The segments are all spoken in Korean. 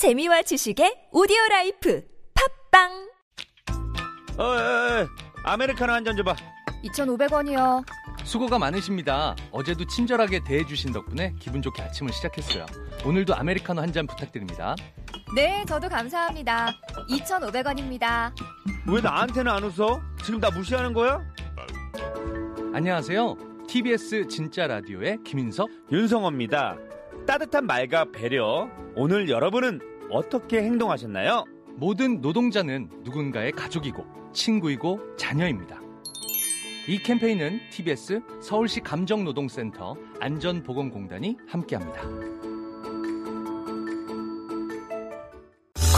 재미와 지식의 오디오 라이프 팟빵 어, 어, 어, 아메리카노 한 잔 줘봐. 2,500원이요. 수고가 많으십니다. 어제도 친절하게 대해주신 덕분에 기분 좋게 아침을 시작했어요. 오늘도 아메리카노 한 잔 부탁드립니다. 네, 저도 감사합니다. 2,500원입니다. 왜 나한테는 안 웃어? 지금 나 무시하는 거야? 안녕하세요. TBS 진짜 라디오의 김인석. 윤성호입니다. 따뜻한 말과 배려. 오늘 여러분은 어떻게 행동하셨나요? 모든 노동자는 누군가의 가족이고 친구이고 자녀입니다. 이 캠페인은 TBS 서울시 감정노동센터 안전보건공단이 함께합니다.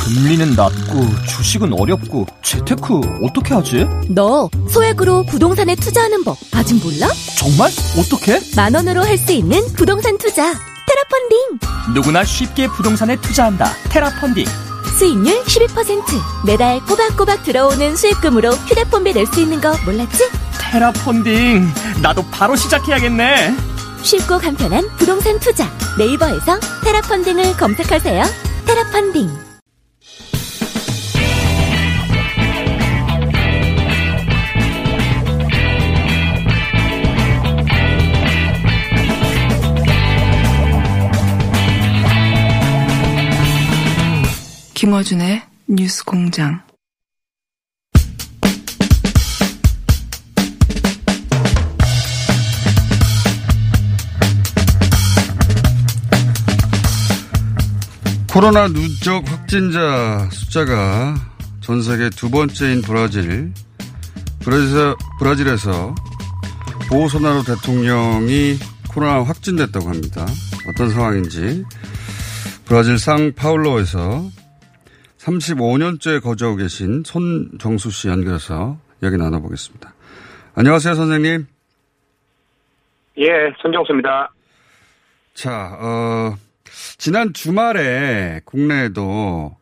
금리는 낮고 주식은 어렵고 재테크 어떻게 하지? 너 소액으로 부동산에 투자하는 법 아직 몰라? 정말? 어떻게? 만 원으로 할 수 있는 부동산 투자 테라펀딩 누구나 쉽게 부동산에 투자한다. 테라펀딩. 수익률 12% 매달 꼬박꼬박 들어오는 수익금으로 휴대폰비 낼 수 있는 거 몰랐지? 테라펀딩. 나도 바로 시작해야겠네. 쉽고 간편한 부동산 투자 네이버에서 테라펀딩을 검색하세요 테라펀딩 김어준의 뉴스 공장. 코로나 누적 확진자 숫자가 전 세계 두 번째인 브라질, 브라질 브라질에서 보호소나루 대통령이 코로나 확진됐다고 합니다. 어떤 상황인지 브라질 상파울로에서 35년째 거주하고 계신 손정수 씨 연결해서 이야기 나눠보겠습니다. 안녕하세요, 선생님. 예, 손정수입니다. 자, 어, 지난 주말에 국내에도,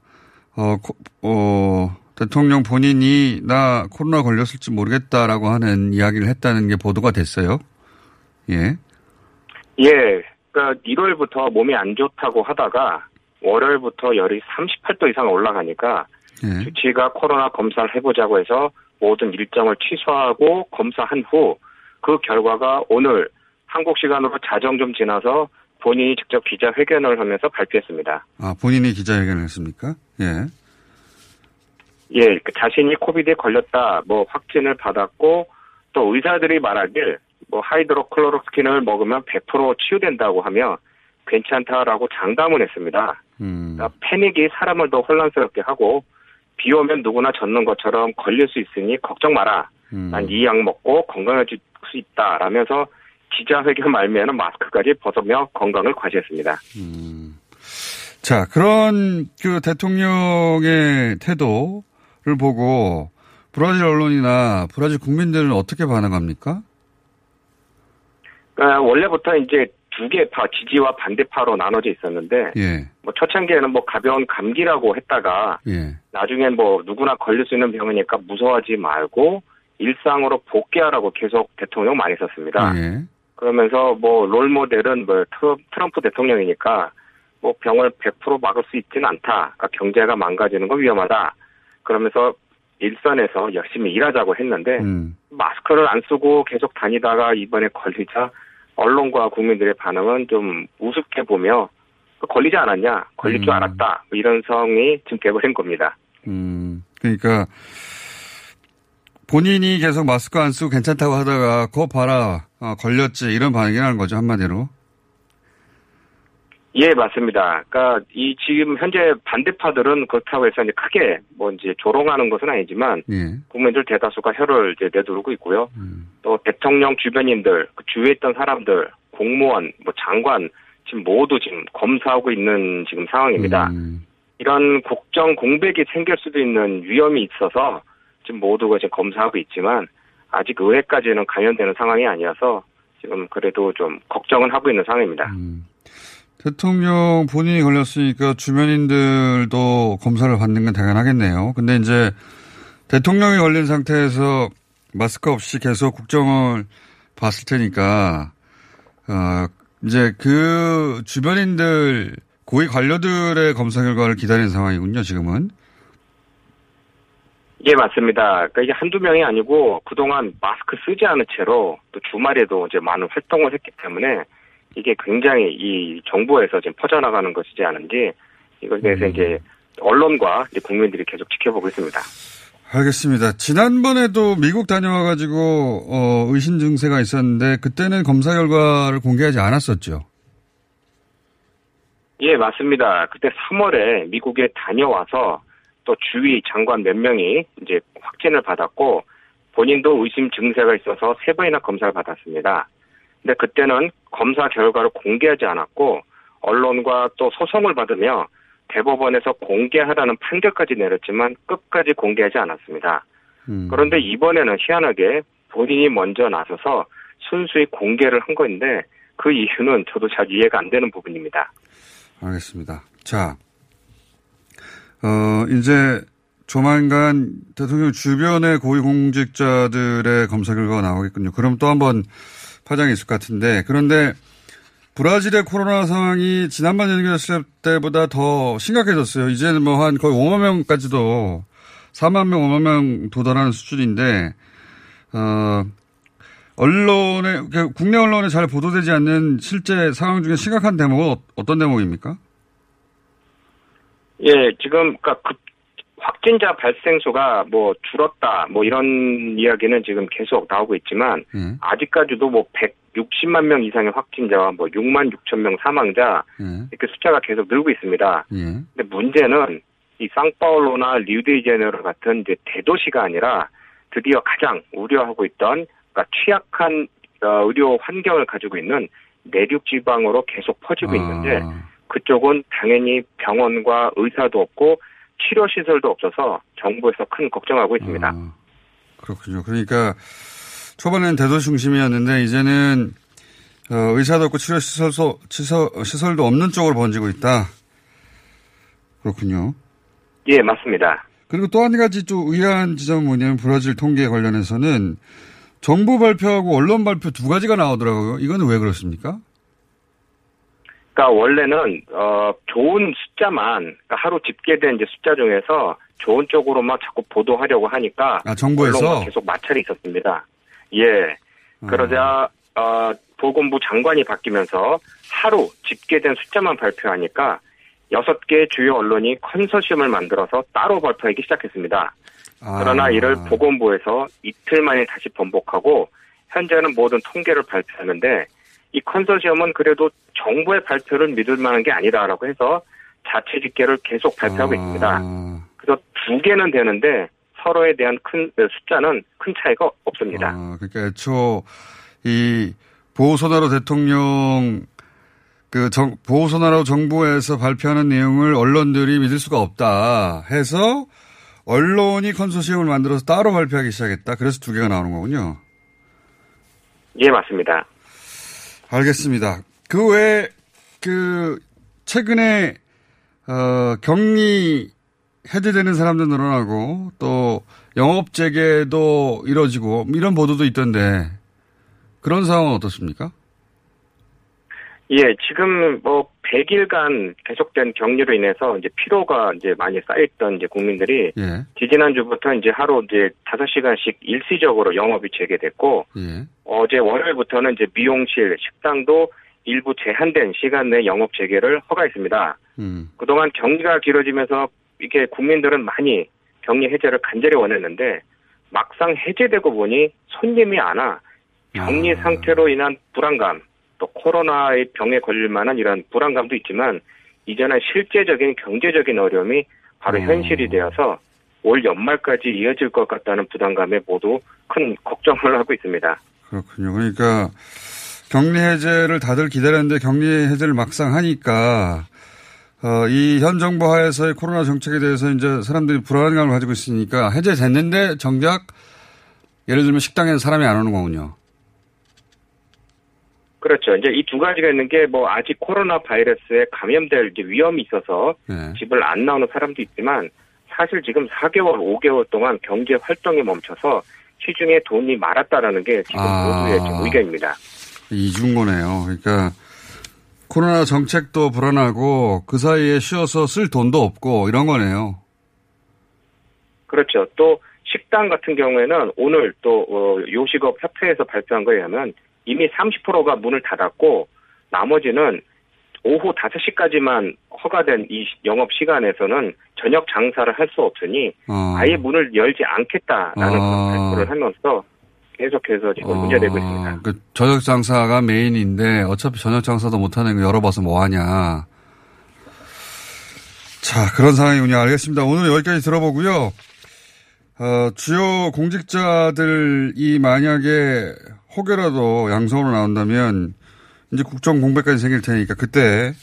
어, 코- 어, 대통령 본인이 나 코로나 걸렸을지 모르겠다라고 하는 이야기를 했다는 게 보도가 됐어요. 예. 예, 그러니까 1월부터 몸이 안 좋다고 하다가 월요일부터 열이 38도 이상 올라가니까 예. 주치가 코로나 검사를 해보자고 해서 모든 일정을 취소하고 검사한 후 그 결과가 오늘 한국 시간으로 자정 좀 지나서 본인이 직접 기자회견을 하면서 발표했습니다. 아, 본인이 기자회견을 했습니까? 예. 예, 그 자신이 코비드에 걸렸다, 뭐 확진을 받았고 또 의사들이 말하길 뭐 하이드로클로로스킨을 먹으면 100% 치유된다고 하며 괜찮다라고 장담을 했습니다. 음. 그러니까 패닉이 사람을 더 혼란스럽게 하고 비 오면 누구나 젖는 것처럼 걸릴 수 있으니 걱정 마라. 음. 난이 약 먹고 건강해질 수 있다. 라면서 기자회견 말미에는 마스크까지 벗으며 건강을 과시했습니다. 음. 자, 그런 그 대통령의 태도를 보고 브라질 언론이나 브라질 국민들은 어떻게 반응합니까? 그러니까 원래부터 이제 두 개 파, 지지와 반대파로 나눠져 있었는데, 예, 뭐 초창기에는 뭐 가벼운 감기라고 했다가, 예. 나중엔 뭐 누구나 걸릴 수 있는 병이니까 무서워하지 말고, 일상으로 복귀하라고 계속 대통령 많이 썼습니다. 예. 그러면서 뭐 롤모델은 뭐 트럼- 트럼프 대통령이니까 뭐 병을 100% 막을 수 있지는 않다. 그러니까 경제가 망가지는 건 위험하다. 그러면서 일선에서 열심히 일하자고 했는데 음. 마스크를 안 쓰고 계속 다니다가 이번에 걸리자 언론과 국민들의 반응은 좀 우습게 보며 걸리지 않았냐, 걸릴 줄 음. 알았다 뭐 이런 성이 지금 돼버린 겁니다. 음. 그러니까 본인이 계속 마스크 안 쓰고 괜찮다고 하다가 그거 봐라 어, 걸렸지 이런 반응이라는 거죠 한마디로. 예, 맞습니다. 그러니까 이 지금 현재 반대파들은 그렇다고 해서 이제 크게 뭐 이제 조롱하는 것은 아니지만 예. 국민들 대다수가 혀를 이제 내두르고 있고요. 음. 또 대통령 주변인들, 그 주위에 있던 사람들, 공무원, 뭐 장관 지금 모두 지금 검사하고 있는 지금 상황입니다. 음. 이런 국정 공백이 생길 수도 있는 위험이 있어서 지금 모두가 지금 검사하고 있지만 아직 의회까지는 감염되는 상황이 아니어서 지금 그래도 좀 걱정은 하고 있는 상황입니다. 음. 대통령 본인이 걸렸으니까 주변인들도 검사를 받는 건 당연하겠네요. 근데 이제 대통령이 걸린 상태에서 마스크 없이 계속 국정을 봤을 테니까, 어, 이제 그 주변인들 고위 관료들의 검사 결과를 기다리는 상황이군요, 지금은. 예, 맞습니다. 그러니까 이게 한두 명이 아니고 그동안 마스크 쓰지 않은 채로 또 주말에도 이제 많은 활동을 했기 때문에 이게 굉장히 이 정부에서 지금 퍼져나가는 것이지 않은지 이것에 대해서 음. 이제 언론과 이제 국민들이 계속 지켜보고 있습니다. 알겠습니다. 지난번에도 미국 다녀와가지고, 어, 의심 증세가 있었는데, 그때는 검사 결과를 공개하지 않았었죠. 예, 맞습니다. 그때 3월에 미국에 다녀와서 또 주위 장관 몇 명이 이제 확진을 받았고 본인도 의심 증세가 있어서 세 번이나 검사를 받았습니다. 근데 그때는 검사 결과를 공개하지 않았고 언론과 또 소송을 받으며 대법원에서 공개하라는 판결까지 내렸지만 끝까지 공개하지 않았습니다. 음. 그런데 이번에는 희한하게 본인이 먼저 나서서 순수히 공개를 한 건데 그 이유는 저도 잘 이해가 안 되는 부분입니다. 알겠습니다. 자, 어, 이제 조만간 대통령 주변의 고위공직자들의 검사 결과가 나오겠군요. 그럼 또 한번 파장이 있을 것 같은데, 그런데 브라질의 코로나 상황이 지난번 연기됐을 때보다 더 심각해졌어요. 이제는 뭐 한 거의 5만 명까지도 4만 명, 5만 명 도달하는 수준인데, 어, 언론에, 그 국내 언론에 잘 보도되지 않는 실제 상황 중에 심각한 대목은 어- 어떤 대목입니까? 예, 지금 그러니까 그 확진자 발생 수가 뭐 줄었다 뭐 이런 이야기는 지금 계속 나오고 있지만 예, 아직까지도 뭐 160만 명 이상의 확진자와 뭐 6만 6천 명 사망자 예, 이렇게 숫자가 계속 늘고 있습니다. 예. 근데 문제는 이 상파울로나 리우데이제네로 같은 이제 대도시가 아니라 드디어 가장 우려하고 있던 그러니까 취약한 어, 의료 환경을 가지고 있는 내륙 지방으로 계속 퍼지고 있는데 아, 그쪽은 당연히 병원과 의사도 없고 치료 시설도 없어서 정부에서 큰 걱정하고 있습니다. 아, 그렇군요. 그러니까 초반에는 대도시 중심이었는데 이제는 어, 의사도 없고 치료 시설도, 시설, 시설 도 없는 쪽으로 번지고 있다. 그렇군요. 예, 맞습니다. 그리고 또 한 가지 좀 의아한 지점은 뭐냐면 브라질 통계 관련해서는 정부 발표하고 언론 발표 두 가지가 나오더라고요. 이거는 왜 그렇습니까? 그러니까 원래는 어 좋은 숫자만 그러니까 하루 집계된 이제 숫자 중에서 좋은 쪽으로만 자꾸 보도하려고 하니까 아, 정부에서? 계속 마찰이 있었습니다. 예. 그러자 어 보건부 장관이 바뀌면서 하루 집계된 숫자만 발표하니까 여섯 개 주요 언론이 컨소시엄을 만들어서 따로 발표하기 시작했습니다. 아, 그러나 이를 보건부에서 이틀 만에 다시 번복하고 현재는 모든 통계를 발표하는데 이 컨소시엄은 그래도 정부의 발표를 믿을 만한 게 아니다라고 해서 자체 집계를 계속 발표하고 있습니다. 아, 그래서 두 개는 되는데 서로에 대한 큰 어, 숫자는 큰 차이가 없습니다. 아, 그러니까 애초 이 보호선화로 대통령 그 정, 보호선화로 정부에서 발표하는 내용을 언론들이 믿을 수가 없다 해서 언론이 컨소시엄을 만들어서 따로 발표하기 시작했다. 그래서 두 개가 나오는 거군요. 예, 맞습니다. 알겠습니다. 그 외에 그 최근에 어, 격리 해제되는 사람도 늘어나고 또 영업 재개도 이뤄지고 이런 보도도 있던데 그런 상황은 어떻습니까? 예, 지금 뭐 100일간 계속된 격리로 인해서 이제 피로가 이제 많이 쌓였던 이제 국민들이 예, 지지난주부터 이제 하루 이제 5시간씩 일시적으로 영업이 재개됐고 예, 어제 월요일부터는 이제 미용실, 식당도 일부 제한된 시간 내 영업 재개를 허가했습니다. 음, 그동안 격리가 길어지면서 이게 국민들은 많이 격리 해제를 간절히 원했는데 막상 해제되고 보니 손님이 안 와. 격리 아. 상태로 인한 불안감, 또 코로나의 병에 걸릴 만한 이런 불안감도 있지만 이제는 실제적인 경제적인 어려움이 바로 어. 현실이 되어서 올 연말까지 이어질 것 같다는 부담감에 모두 큰 걱정을 하고 있습니다. 그렇군요. 그러니까 격리 해제를 다들 기다렸는데 격리 해제를 막상 하니까 어, 이 현 정부 하에서의 코로나 정책에 대해서 이제 사람들이 불안감을 가지고 있으니까 해제됐는데 정작 예를 들면 식당에는 사람이 안 오는 거군요. 그렇죠. 이제 이 두 가지가 있는 게 뭐 아직 코로나 바이러스에 감염될 위험이 있어서 네. 집을 안 나오는 사람도 있지만 사실 지금 4개월, 5개월 동안 경제 활동이 멈춰서 시중에 돈이 말았다라는 게 지금 아. 모두의 지금 의견입니다. 이중 거네요. 그러니까 코로나 정책도 불안하고 그 사이에 쉬어서 쓸 돈도 없고 이런 거네요. 그렇죠. 또 식당 같은 경우에는 오늘 또 어, 요식업 협회에서 발표한 거에 의하면 이미 30%가 문을 닫았고 나머지는 오후 5시까지만 허가된 이 영업 시간에서는 저녁 장사를 할 수 없으니 어. 아예 문을 열지 않겠다라는 아. 그런 발표를 하면서 계속해서 지금 문제되고 있습니다. 그 저녁 장사가 메인인데 어차피 저녁 장사도 못하는 거 열어봐서 뭐하냐. 자 그런 상황이군요. 알겠습니다. 오늘 여기까지 들어보고요. 어, 주요 공직자들이 만약에 혹여라도 양성으로 나온다면 이제 국정 공백까지 생길 테니까 그때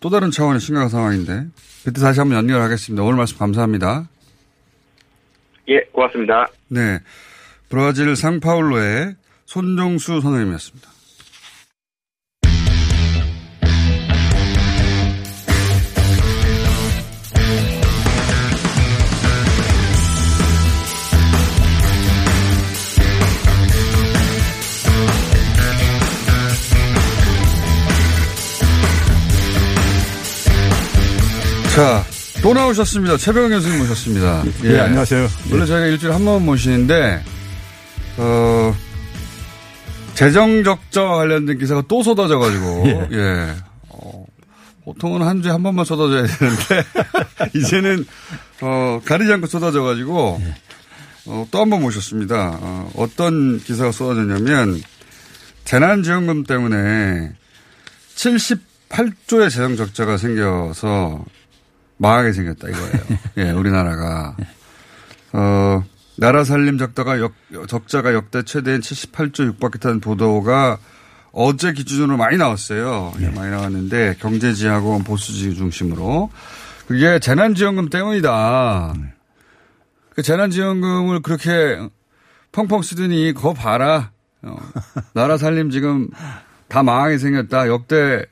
또 다른 차원의 심각한 상황인데 그때 다시 한번 연결하겠습니다. 오늘 말씀 감사합니다. 예, 고맙습니다. 네. 브라질 상파울로의 손정수 선생님이었습니다. 자, 또 나오셨습니다. 최병현 교수님 모셨습니다. 예, 안녕하세요. 원래 저희가 일주일에 한 번 모시는데, 어, 재정 적자 관련된 기사가 또 쏟아져가지고, 예. 어, 보통은 한 주에 한 번만 쏟아져야 되는데, 이제는, 어, 가리지 않고 쏟아져가지고, 어, 또 한 번 모셨습니다. 어, 어떤 기사가 쏟아졌냐면, 재난지원금 때문에 78조의 재정 적자가 생겨서 망하게 생겼다 이거예요. 예, 우리나라가. 어, 나라 살림 적자가 역, 적자가 역대 최대인 78조 육박했다는 보도가 어제 기준으로 많이 나왔어요. 예, 많이 나왔는데 경제지하고 보수지 중심으로 그게 재난지원금 때문이다. 그 재난지원금을 그렇게 펑펑 쓰더니 그거 봐라. 어, 나라 살림 지금 다 망하게 생겼다. 역대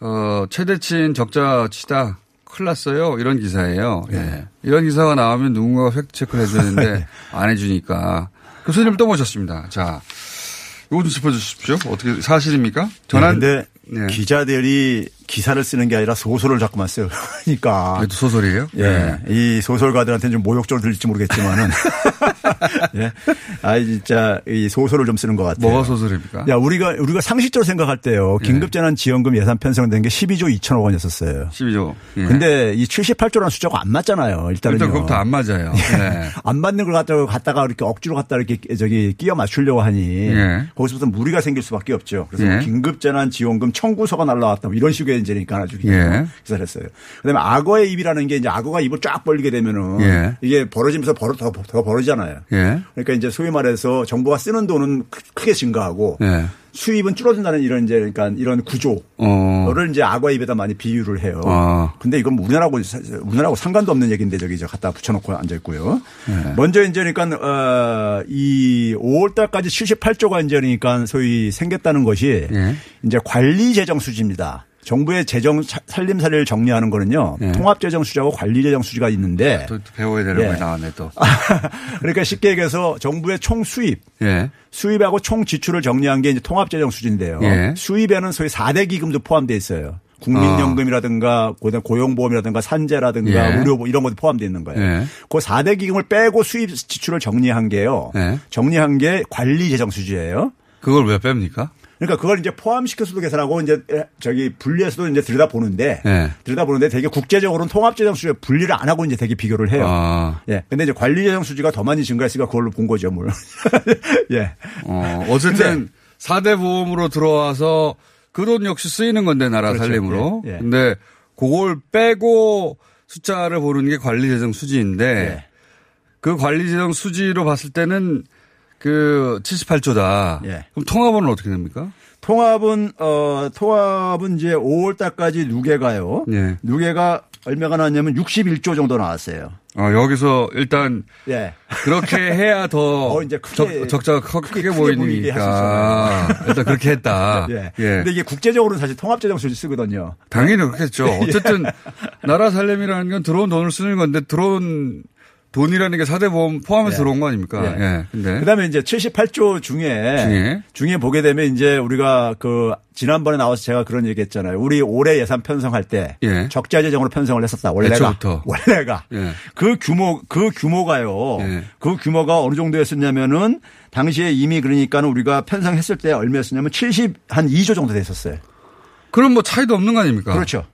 어, 최대치인 적자치다. 큰일 났어요. 이런 기사예요. 예. 이런 기사가 나오면 누군가가 팩트체크를 해줘야 되는데 안 해주니까. 교수님 또 모셨습니다. 자, 이거 좀 짚어주십시오. 어떻게 사실입니까? 전환. 근데 네. 기자들이 기사를 쓰는 게 아니라 소설을 자꾸만 써요. 그러니까. 그래도 소설이에요? 예. 이 소설가들한테는 좀 모욕적으로 들릴지 모르겠지만은. 예. 아, 진짜 이 소설을 좀 쓰는 것 같아요. 뭐가 소설입니까? 야, 우리가, 우리가 상식적으로 생각할 때요. 긴급재난 지원금 예산 편성된 게 12조 2천억 원이었었어요. 12조. 예. 근데 이 78조라는 숫자가 안 맞잖아요. 일단은. 일단 그것부터 안 맞아요. 예. 안 맞는 걸 갖다가 갖다가 이렇게 억지로 갖다 이렇게 저기 끼워 맞추려고 하니 예. 거기서부터 무리가 생길 수밖에 없죠. 그래서 예. 뭐 긴급재난 지원금 청구서가 날라왔다 뭐 이런 식의 이제니까 아주 그냥 예. 기사를 했어요. 그다음에 악어의 입이라는 게 이제 악어가 입을 쫙 벌리게 되면은 예. 이게 벌어지면서 벌어 더, 더 벌어지잖아요. 예. 그러니까 이제 소위 말해서 정부가 쓰는 돈은 크- 크게 증가하고 예. 수입은 줄어든다는 이런 이제 그러니까 이런 구조. 어. 를 이제 악어 입에다 많이 비유를 해요. 아. 근데 이건 우리나라하고 사- 우리나라하고 상관도 없는 얘기인데 저기 저 갖다 붙여놓고 앉아 있고요. 네. 먼저 이제 그러니까 어이 5월달까지 78조가 이제 그러니까 소위 생겼다는 것이 예. 이제 관리 재정 수지입니다. 정부의 재정 사- 살림살이를 정리하는 거는요. 예. 통합 재정 수지하고 관리 재정 수지가 있는데 또, 또 배워야 되는 예. 거에 나왔네 또. 그러니까 쉽게 얘기해서 정부의 총 수입 예. 수입하고 총 지출을 정리한 게 이제 통합재정 수지인데요. 예. 수입에는 소위 4대 기금도 포함되어 있어요. 국민연금이라든가 그다음 고용보험이라든가 산재라든가 예. 의료보 이런 것도 포함되어 있는 거예요. 예. 그 4대 기금을 빼고 수입 지출을 정리한 게요. 예. 정리한 게 관리재정 수지예요. 그걸 왜 뺍니까? 그러니까 그걸 이제 포함시켜서도 계산하고 이제 저기 분리해서도 이제 들여다 보는데 예. 들여다 보는데 되게 국제적으로는 통합재정 수지에 분리를 안 하고 이제 되게 비교를 해요. 아. 예. 근데 이제 관리재정 수지가 더 많이 증가했으니까 그걸로 본 거죠, 뭘. 예. 어, 어쨌든 4대 보험으로 들어와서 그 돈 역시 쓰이는 건데 나라 그렇죠. 살림으로. 예, 예. 근데 그걸 빼고 숫자를 보는 게 관리재정 수지인데 예. 그 관리재정 수지로 봤을 때는 그 78조다. 예. 그럼 통합은 어떻게 됩니까? 통합은 어 통합은 이제 5월 달까지 누계가요. 예. 누계가 얼마가 나왔냐면 61조 정도 나왔어요. 어, 여기서 일단 예. 그렇게 해야 더 어, 이제 크게- 적, 자가 크게, 크게 보이게 보이니까 일단 그렇게 했다. 예. 예. 근데 이게 국제적으로는 사실 통합재정 수지 쓰거든요. 당연히 그렇겠죠. 어쨌든 나라 살림이라는 건 들어온 돈을 쓰는 건데 들어온 돈이라는 게 4대 보험 포함해서 예. 들어온 거 아닙니까? 예. 예. 근데 그다음에 이제 78조 중에 중에? 중에 보게 되면 이제 우리가 그 지난번에 나와서 제가 그런 얘기 했잖아요. 우리 올해 예산 편성할 때 예. 적자 재정으로 편성을 했었다. 원래가 애초부터. 원래가 예. 그 규모 그 규모가요. 예. 그 규모가 어느 정도였었냐면은 당시에 이미 그러니까는 우리가 편성했을 때 얼마였었냐면 70 한 2조 정도 됐었어요. 그럼 뭐 차이도 없는 거 아닙니까? 그렇죠.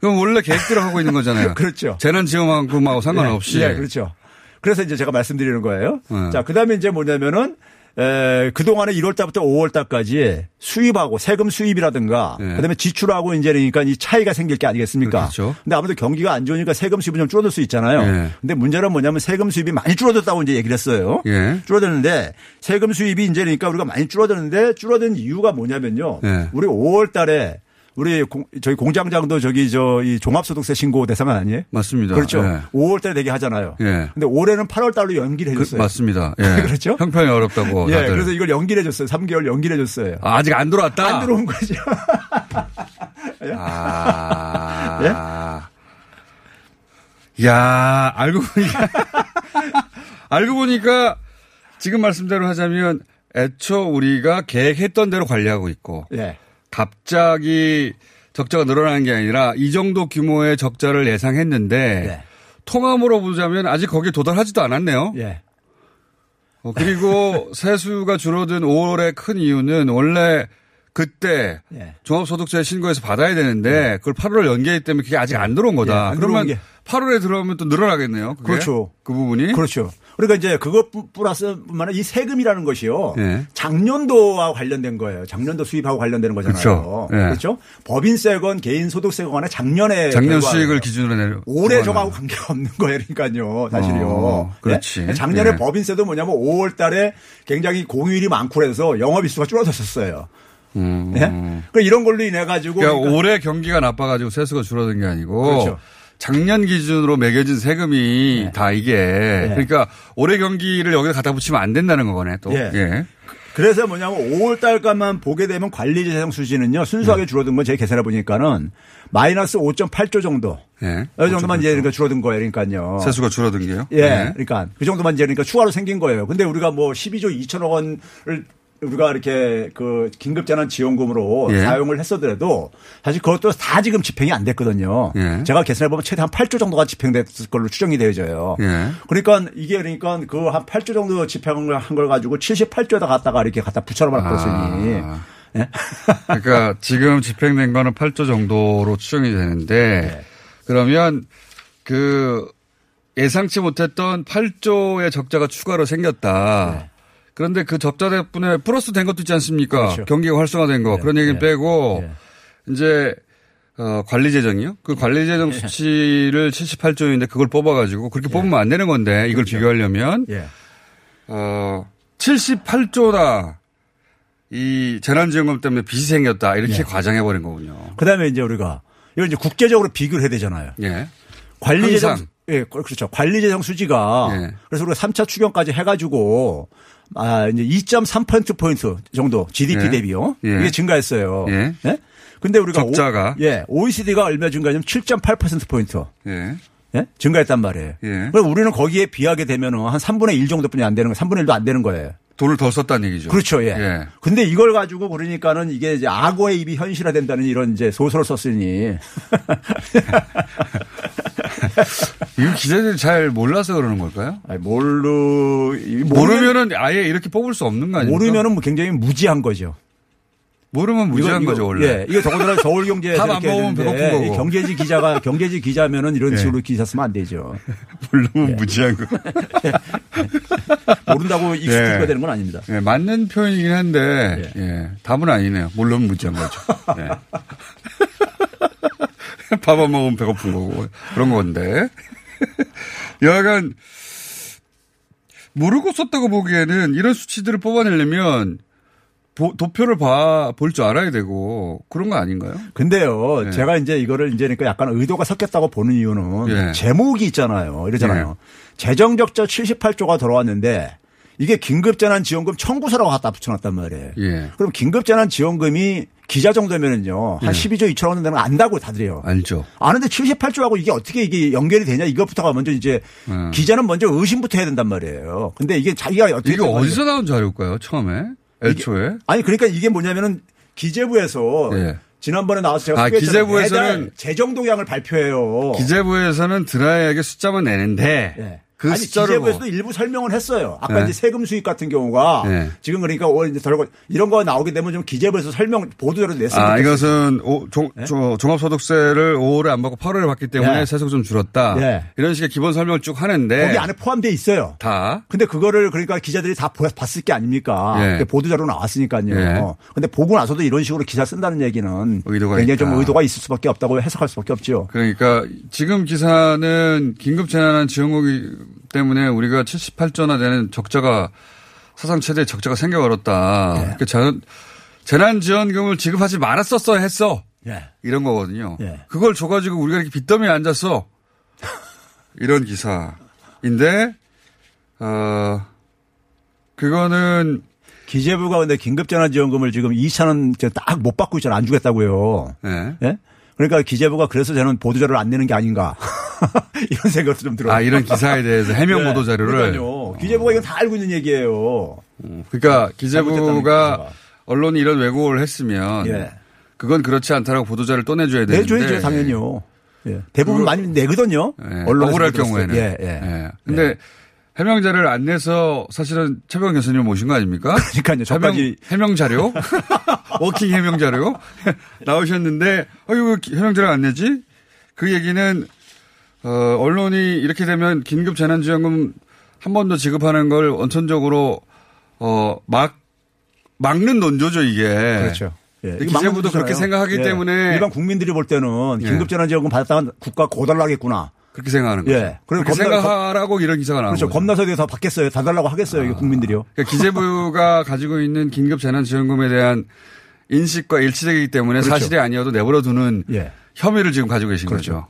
그럼 원래 계획대로 하고 있는 거잖아요. 그렇죠. 재난지원금하고 상관없이. 예, 그렇죠. 그래서 이제 제가 말씀드리는 거예요. 네. 자, 그 다음에 이제 뭐냐면은 에, 그동안에 1월 달부터 5월 달까지 수입하고 세금 수입이라든가 네. 그다음에 지출하고 이제 그러니까 이 차이가 생길 게 아니겠습니까? 그렇죠. 근데 아무래도 경기가 안 좋으니까 세금 수입은 좀 줄어들 수 있잖아요. 네. 근데 문제는 뭐냐면 세금 수입이 많이 줄어들었다고 이제 얘기를 했어요. 예. 줄어드는데 세금 수입이 이제 그러니까 우리가 많이 줄어드는데 줄어든 이유가 뭐냐면요. 네. 우리 5월 달에 우리 공, 저희 공장장도 저기 저 이 종합소득세 신고 대상 아니에요? 맞습니다. 그렇죠. 예. 5월 달에 내게 하잖아요. 예. 근데 올해는 8월 달로 연기를 그, 해줬어요. 맞습니다. 예. 그렇죠? 형편이 어렵다고. 예, 다들. 그래서 이걸 연기를 해줬어요. 3개월 연기를 해줬어요. 아, 아직 안 들어왔다. 안 들어온 거죠. 아. 야, 알고 보니까 알고 보니까 지금 말씀대로 하자면 애초 우리가 계획했던 대로 관리하고 있고 예. 갑자기 적자가 늘어나는 게 아니라 이 정도 규모의 적자를 예상했는데 예. 통함으로 보자면 아직 거기에 도달하지도 않았네요. 예. 어, 그리고 세수가 줄어든 5월의 큰 이유는 원래 그때 예. 종합소득세 신고해서 받아야 되는데 그걸 8월 연기했기 때문에 그게 아직 안 들어온 거다. 예, 안 들어온 그러면 게. 8월에 들어오면 또 늘어나겠네요. 그게? 그렇죠. 그 부분이. 그렇죠. 그러니까 이제 그것 플러스뿐만 아니라 이 세금이라는 것이요. 예. 작년도와 관련된 거예요. 작년도 수입하고 관련되는 거잖아요. 그렇죠. 예. 그렇죠? 법인세건 개인 소득세건 간에 작년에 작년. 수익을 기준으로 내려. 올해. 저거하고 관계가 없는 거예요. 그러니까요. 사실요. 어, 그렇지. 네? 작년에 예. 법인세도 뭐냐면 5월 달에 굉장히 공휴일이 많고 그래서 영업일수가 줄어들었어요. 음. 예? 그러니까 이런 걸로 인해 가지고 그러니까 올해 경기가 나빠가지고 세수가 줄어든 게 아니고 그렇죠. 작년 기준으로 매겨진 세금이 네. 다 이게 그러니까 올해 경기를 여기다 갖다 붙이면 안 된다는 거네 또. 예. 예. 그래서 뭐냐면 5월 달까만 보게 되면 관리 재정 수지는요. 순수하게 네. 줄어든 건 제 계산해 보니까는 마이너스 5.8조 정도. 예. 이 정도만 이제 그러니까 줄어든 거예요. 그러니까요. 세수가 줄어든 게요. 예. 네. 그러니까 그 정도만 이제 그러니까 추가로 생긴 거예요. 근데 우리가 뭐 12조 2천억 원을 우리가 이렇게 그 긴급재난 지원금으로 예. 사용을 했어더라도 사실 그것도 다 지금 집행이 안 됐거든요. 예. 제가 계산해 보면 최대 한 8조 정도가 집행됐을 걸로 추정이 되어져요. 예. 그러니까 이게 그러니까 그 한 8조 정도 집행을 한 걸 가지고 78조에다 갖다가 이렇게 갖다 붙여놓을 것이니. 아. 예? 그러니까 지금 집행된 거는 8조 정도로 추정이 되는데 네. 그러면 그 예상치 못했던 8조의 적자가 추가로 생겼다. 네. 그런데 그 적자 덕분에 플러스 된 것도 있지 않습니까? 그렇죠. 경기가 활성화된 거. 네. 그런 얘기는 네. 빼고 네. 이제 어, 관리 재정이요? 그 관리 재정 수치를 78조인데 그걸 뽑아가지고 그렇게 뽑으면 안 되는 건데 이걸 비교하려면 예. 어, 78조나 이 재난지원금 때문에 빚이 생겼다 이렇게 예. 과장해버린 거군요. 그 다음에 이제 우리가 이걸 이제 국제적으로 비교를 해야 되잖아요. 예. 관리재정. 예, 그렇죠. 관리재정 수지가 예. 그래서 우리가 3차 추경까지 해가지고 아, 이제 2.3%포인트 정도 GDP 예. 대비요. 예. 이게 증가했어요. 예. 근데 우리가 적자가. 오, 예, OECD가 얼마 증가하냐면 7.8%포인트. 예. 예? 증가했단 말이에요. 예. 그럼 우리는 거기에 비하게 되면은 한 3분의 1 정도뿐이 안 되는 거, 3분의 1도 안 되는 거예요. 돈을 더 썼다는 얘기죠. 그렇죠, 예. 예. 근데 이걸 가지고 그러니까는 이게 이제 악어의 입이 현실화된다는 이런 이제 소설을 썼으니. 이거 기자들이 잘 몰라서 그러는 걸까요? 아니, 모르, 모르면, 모르면은 아예 이렇게 뽑을 수 없는 거 아닙니까? 모르면은 뭐 굉장히 무지한 거죠. 모르면 무지한 이거, 거죠, 이거, 원래. 예. 이게 더군다나 서울 경제에 밥안 이렇게 먹으면 배고픈 거고. 이 경제지 기자가 경제지 기자면은 이런 예. 식으로 기사 쓰면 안 되죠. 모르면 예. 무지한 거. 모른다고 익숙해가 예. 되는 건 아닙니다. 예, 맞는 표현이긴 한데, 예. 답은 아니네요. 물론 무지한 거죠. 예. 밥안 먹으면 배고픈 거고, 그런 건데. 여하간, 모르고 썼다고 보기에는 이런 수치들을 뽑아내려면 보- 도표를 봐, 볼 줄 알아야 되고, 그런 거 아닌가요? 근데요, 예. 제가 이제 이거를 이제 그러니까 약간 의도가 섞였다고 보는 이유는 예. 제목이 있잖아요. 이러잖아요. 재정 적자 78조가 들어왔는데 이게 긴급재난지원금 청구서라고 갖다 붙여놨단 말이에요. 예. 그럼 긴급재난지원금이 기자 정도면은요 한 예. 12조 2천억 원 되는 거 안다고 다들이요. 알죠. 아는데 78조하고 이게 어떻게 이게 연결이 되냐 이것부터가 먼저 이제 음. 기자는 먼저 의심부터 해야 된단 말이에요. 근데 이게 자기가 어떻게 이게. 어디서 나온 자료일까요? 처음에 애초에 아니 그러니까 이게 뭐냐면은 기재부에서 예. 지난번에 나와서 제가 아. 기재부에서는- 재정 동향을 발표해요. 기재부에서는 드라이에게 숫자만 내는데 예. 그 아니, 기재부에서도 일부 설명을 했어요. 아까 네. 이제 세금 수익 같은 경우가 네. 지금 그러니까 올 이제 덜고 이런 거 나오게 되면 좀 기재부에서 설명 보도자료 냈으면 아. 이것은 오, 종, 조- 종합소득세를 5월에 안 받고 8월에 받기 때문에 예. 세수가 좀 줄었다. 예. 이런 식의 기본 설명을 쭉 하는데 거기 안에 포함되어 있어요. 다 근데 그거를 그러니까 기자들이 다 보- 봤을 게 아닙니까? 예. 보도자료 나왔으니까요. 예. 근데 보고 나서도 이런 식으로 기사 쓴다는 얘기는 의도가 굉장히 있다. 좀 의도가 있을 수밖에 없다고 해석할 수밖에 없죠. 그러니까 지금 기사는 긴급 재난 지원금이 때문에 우리가 78조나 되는 적자가 사상 최대 적자가 생겨버렸다. 예. 그러니까 재난, 재난 지원금을 지급하지 말았었어야 했어. 예. 이런 거거든요. 예. 그걸 줘가지고 우리가 이렇게 빚더미에 앉았어. 이런 기사인데, 어, 그거는, 기재부가 근데 긴급재난지원금을 지금 2천 원딱 못 받고 있잖아. 안 주겠다고요. 예. 예? 그러니까 기재부가 그래서 저는 보도자료를 안 내는 게 아닌가. 이런 생각도 좀 들어요. 아, 이런 기사에 대해서 해명 네. 보도 자료를. 그러니까요. 기재부가 이건 다 알고 있는 얘기예요. 그러니까 잘못됐다는 기재부가. 언론이 이런 왜곡을 했으면 예. 그건 그렇지 않다라고 보도자를 또 내줘야 되는데 내줘야죠, 당연히요. 예. 대부분 그거- 많이 내거든요. 예, 억울할. 경우에는. 예, 예. 예. 근데 해명자를 안 내서 사실은 최병 교수님 모신 거 아닙니까? 그러니까요. 해명, 해명 자료, 워킹 해명 자료 나오셨는데, 어이구 해명자를 안 내지? 그 얘기는 어, 언론이 이렇게 되면 긴급 재난지원금 한 번 더 지급하는 걸 원천적으로 어, 막 막는 논조죠 이게. 그렇죠. 예. 기재부도 그렇게 생각하기 예. 때문에 일반 국민들이 볼 때는 예. 긴급재난지원금 받았다가 국가 고달라겠구나. 그렇게 생각하는 거죠. 예. 그리고 그렇게 겁나- 생각하라고 이런 기사가 나온 그렇죠. 거죠. 겁나서 돼서 받겠어요. 다 달라고 하겠어요. 이게 국민들이요. 그러니까 기재부가 가지고 있는 긴급 재난지원금에 대한 인식과 일치되기 때문에 그렇죠. 사실이 아니어도 내버려 두는 예. 혐의를 지금 가지고 계신 그렇죠.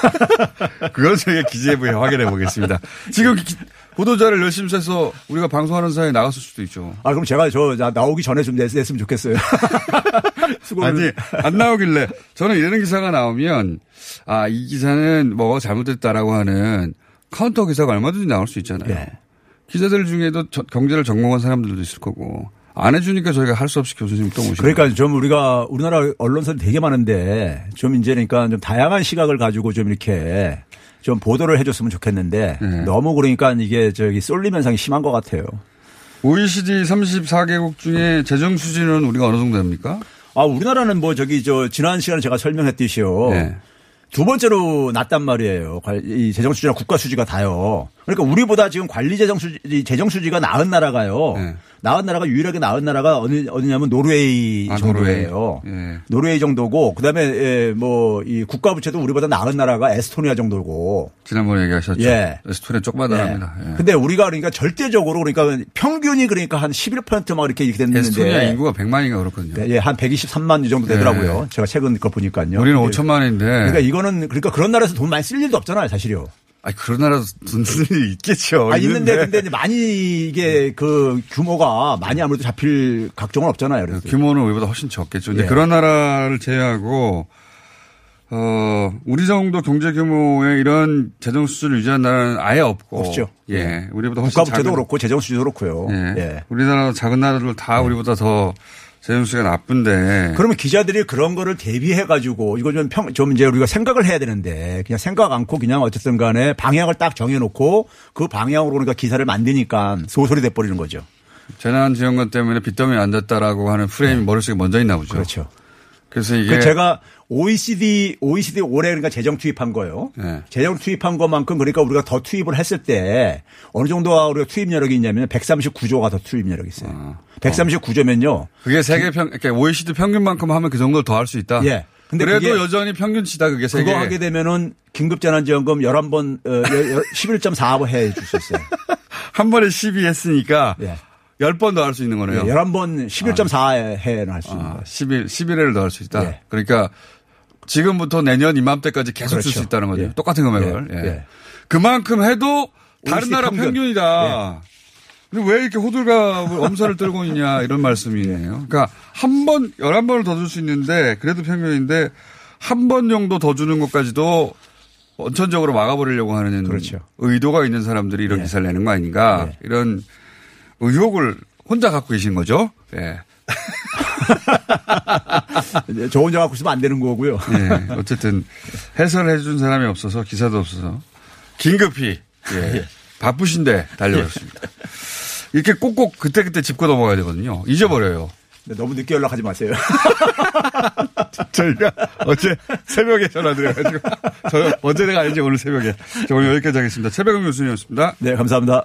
거죠. 그건 저희가 기재부에 확인해 보겠습니다. 지금 기- 보도자료를 열심히 써서 우리가 방송하는 사이에 나갔을 수도 있죠. 아, 그럼 제가 저 나- 나오기 전에 좀 냈, 냈으면 좋겠어요. 수고를. 아니, 안 나오길래 저는 이런 기사가 나오면 아, 이 기사는 뭐가 잘못됐다라고 하는 카운터 기사가 얼마든지 나올 수 있잖아요. 예. 기자들 중에도 저- 경제를 전공한 사람들도 있을 거고 안 해주니까 저희가 할 수 없이 교수님 또 모시고. 그러니까 좀 우리가 우리나라 언론사들 되게 많은데 좀 이제 그러니까 좀 다양한 시각을 가지고 좀 이렇게 좀 보도를 해줬으면 좋겠는데 네. 너무 그러니까 이게 저기 쏠림 현상이 심한 것 같아요. OECD 34개국 중에 재정 수준은 우리가 어느 정도 됩니까? 아 우리나라는 뭐 저기 저 지난 시간에 제가 설명했듯이요. 네. 두 번째로 낮단 말이에요. 관- 이 재정 수지나 국가 수지가 다요. 그러니까 우리보다 지금 관리 재정 수지, 재정 수지가 나은 나라가요. 네. 나은 나라가 유일하게 나은 나라가 어느 어디냐면 노르웨이 아, 정도예요. 노르웨이. 예. 노르웨이 정도고 그다음에 뭐이 국가 부채도 우리보다 나은 나라가 에스토니아 정도고. 지난번에 얘기하셨죠. 예. 에스토니아 쪽마다합니다. 예. 근데 우리가 그러니까 절대적으로 그러니까 평균이 그러니까 한 11%막 이렇게 이렇게 됐는데 에스토니아 인구가 100만인가 그렇거든요. 예, 한 123만 이 정도 되더라고요. 제가 최근 거 보니까요. 우리는 근데 5천만인데. 그러니까 이거는 그러니까 그런 나라에서 돈 많이 쓸 일도 없잖아요, 사실요. 아 그런 나라도 돈들이 있겠죠. 아, 있는데 근데 이제 많이 이게 그 규모가 많이 아무래도 잡힐 각종은 없잖아요. 그래서. 규모는 우리보다 훨씬 적겠죠. 근데 예. 그런 나라를 제외하고 어 우리 정도 경제 규모의 이런 재정 수준을 유지한 나라는 아예 없고 없죠. 예, 우리보다 훨씬 국가 부채도 작은 그렇고 재정 수지도 그렇고요. 예. 예. 우리나라 작은 나라들 다 우리보다 더 재정 수가 나쁜데 그러면 기자들이 그런 거를 대비해 가지고 이거 좀 평, 좀 이제 우리가 생각을 해야 되는데 그냥 생각 않고 그냥 어쨌든 간에 방향을 딱 정해 놓고 그 방향으로 그러니까 기사를 만드니까 소설이 돼 버리는 거죠. 재난지원금 때문에 빚더미 안 됐다라고 하는 프레임이 머릿속에 먼저 있나 보죠. 네. 그렇죠. 그래서 이게 그 제가 OECD OECD 올해 그러니까 재정 투입한 거요. 예. 재정 투입한 것만큼 그러니까 우리가 더 투입을 했을 때 어느 정도가 우리가 투입 여력이 있냐면 139조가 더 투입 여력이 있어요. 아. 139조면요. 그게 세계 평, 그러니까 OECD 평균만큼 하면 그 정도를 더 할 수 있다. 예. 근데 그래도 여전히 평균치다 그게 세계. 그거 하게 되면은 긴급재난지원금 11번 어, 11.4번 해줄수 있어요. 한 번에 12 했으니까 예. 10번 더 할 수 있는 거네요. 11번 11.4 해는 할수 있는 아, 거예요. 11, 11회를 더 할 수 있다. 예. 그러니까 지금부터 내년 이맘때까지 계속 줄수 그렇죠. 있다는 거죠. 예. 똑같은 금액을. 예. 예. 예. 그만큼 해도 다른 나라 평균. 평균이다. 근데 왜 이렇게 호들갑을 엄살을 떨고 있냐 이런 말씀이네요. 그러니까 한 번, 열한 번을 더 줄 수 있는데 그래도 평균인데 한 번 정도 더 주는 것까지도 원천적으로 막아버리려고 하는 그렇죠. 의도가 있는 사람들이 이런 예. 기사를 내는 거 아닌가 예. 이런 의혹을 혼자 갖고 계신 거죠. 예. 저 혼자 갖고 있으면 안 되는 거고요. 예. 어쨌든 해설을 해준 사람이 없어서 기사도 없어서 긴급히 예. 바쁘신데 달려왔습니다. 이렇게 꼭꼭 그때그때 짚고 넘어가야 되거든요. 잊어버려요. 네, 너무 늦게 연락하지 마세요. 저희가 어제 새벽에 전화드려가지고 저 어제 내가 아닌지 오늘 새벽에 저 오늘 여기까지 하겠습니다. 최백은 교수님이었습니다. 네, 감사합니다.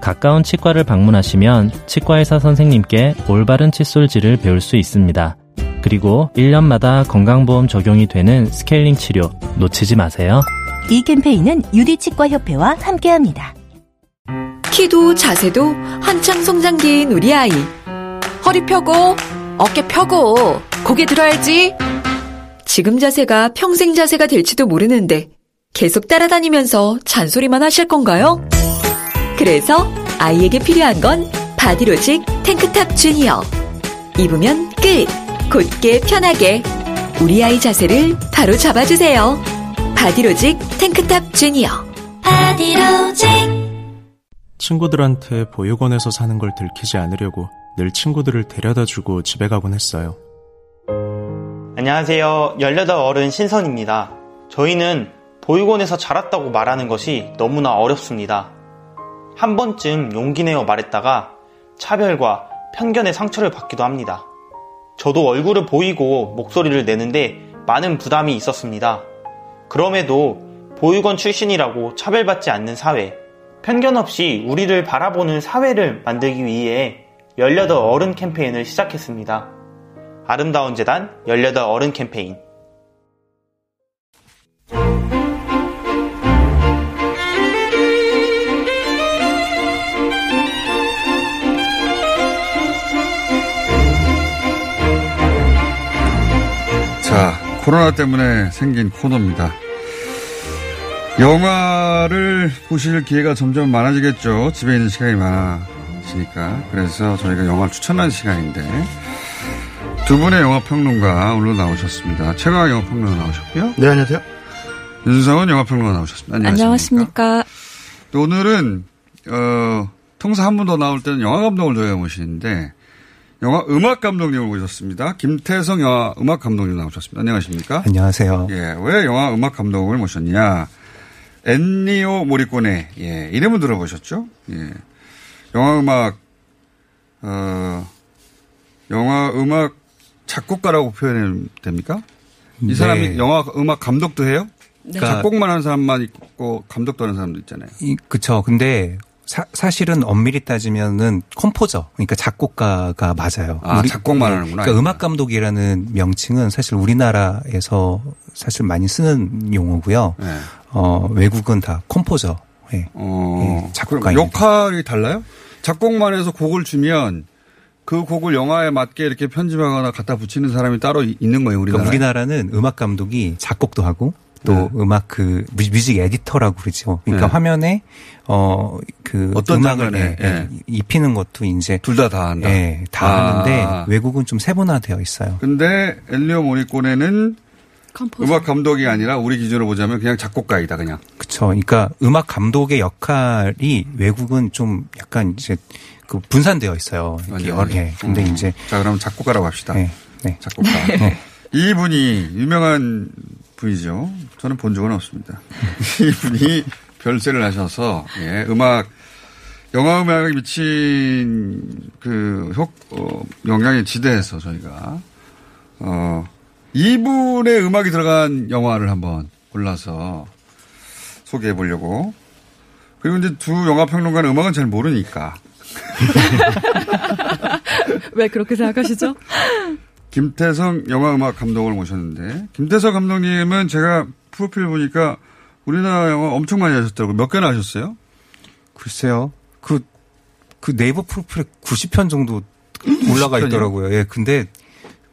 가까운 치과를 방문하시면 치과의사 선생님께 올바른 칫솔질을 배울 수 있습니다. 그리고 1년마다 건강보험 적용이 되는 스케일링 치료 놓치지 마세요. 이 캠페인은 유디치과협회와 함께합니다. 키도 자세도 한창 성장기인 우리 아이. 허리 펴고, 어깨 펴고, 고개 들어야지. 지금 자세가 평생 자세가 될지도 모르는데 계속 따라다니면서 잔소리만 하실 건가요? 그래서 아이에게 필요한 건 바디로직 탱크탑 주니어. 입으면 끝! 곧게 편하게. 우리 아이 자세를 바로 잡아주세요. 바디로직 탱크탑 주니어. 바디로직. 친구들한테 보육원에서 사는 걸 들키지 않으려고 늘 친구들을 데려다 주고 집에 가곤 했어요. 안녕하세요. 18 어른 신선입니다. 저희는 보육원에서 자랐다고 말하는 것이 너무나 어렵습니다. 한 번쯤 용기 내어 말했다가 차별과 편견의 상처를 받기도 합니다. 저도 얼굴을 보이고 목소리를 내는데 많은 부담이 있었습니다. 그럼에도 보육원 출신이라고 차별받지 않는 사회, 편견 없이 우리를 바라보는 사회를 만들기 위해 18 어른 캠페인을 시작했습니다. 아름다운 재단 18 어른 캠페인. 코로나 때문에 생긴 코너입니다. 영화를 보실 기회가 점점 많아지겠죠. 집에 있는 시간이 많아지니까. 그래서 저희가 영화를 추천하는 시간인데 두 분의 영화 평론가 오늘 나오셨습니다. 최강 영화 평론가 나오셨고요. 네, 안녕하세요. 윤성원 영화 평론가 나오셨습니다. 안녕하십니까. 안녕하십니까. 또 오늘은 어, 통상 한번더 나올 때는 영화 감독을 저희가 모시는데 영화 음악 감독님을 모셨습니다. 김태성 영화 음악 감독님 나오셨습니다. 안녕하십니까? 안녕하세요. 예, 왜 영화 음악 감독을 모셨냐? 엔니오 모리꼬네. 예, 이름은 들어보셨죠? 예. 영화 음악 어 영화 음악 작곡가라고 표현하면 됩니까? 이 사람이 네. 영화 음악 감독도 해요? 네. 작곡만 하는 사람만 있고 감독도 하는 사람도 있잖아요. 이, 그쵸. 근데 사, 실은 엄밀히 따지면은 컴포저, 그러니까 작곡가가 맞아요. 아, 작곡만 네. 하는구나. 그러니까 음악 감독이라는 명칭은 사실 우리나라에서 사실 많이 쓰는 용어고요. 네. 어, 외국은 다 composer. 예. 어, 예, 작곡가입니다. 역할이 달라요? 작곡만 해서 곡을 주면 그 곡을 영화에 맞게 이렇게 편집하거나 갖다 붙이는 사람이 따로 이- 있는 거예요, 우리나라. 그러니까 우리나라는 음악 감독이 작곡도 하고 또 네. 음악 그 뮤- music editor라고 그러죠. 그러니까 네. 화면에 어 그 어떤 음악을 장면에, 예, 예, 입히는 것도 이제 둘다다 한다. 예, 다 아. 하는데 외국은 좀 세분화되어 있어요. 근데 엔니오 모리꼬네는 음악 감독이 아니라 우리 기준으로 보자면 그냥 작곡가이다, 그냥. 그렇죠. 그러니까 음악 감독의 역할이 외국은 좀 약간 이제 그 분산되어 있어요. 이렇게. 여러- 예. 근데 음. 이제 자, 그럼 작곡가라고 합시다. 예. 네. 작곡가. 이분이 유명한 분이죠. 저는 본 적은 없습니다. 이분이 별세를 하셔서 예, 음악 영화 음악에 미친 그 효, 어, 영향에 지대해서 저희가 어 이분의 음악이 들어간 영화를 한번 골라서 소개해 보려고 그리고 이제 두 영화 평론가는 음악은 잘 모르니까 왜 그렇게 생각하시죠? 김태성 영화음악 감독을 모셨는데 김태성 감독님은 제가 프로필 보니까 우리나라 영화 엄청 많이 하셨더라고요. 몇 개나 하셨어요? 글쎄요. 그, 그 네이버 프로필에 90편 정도 올라가 90편이요? 있더라고요. 예, 근데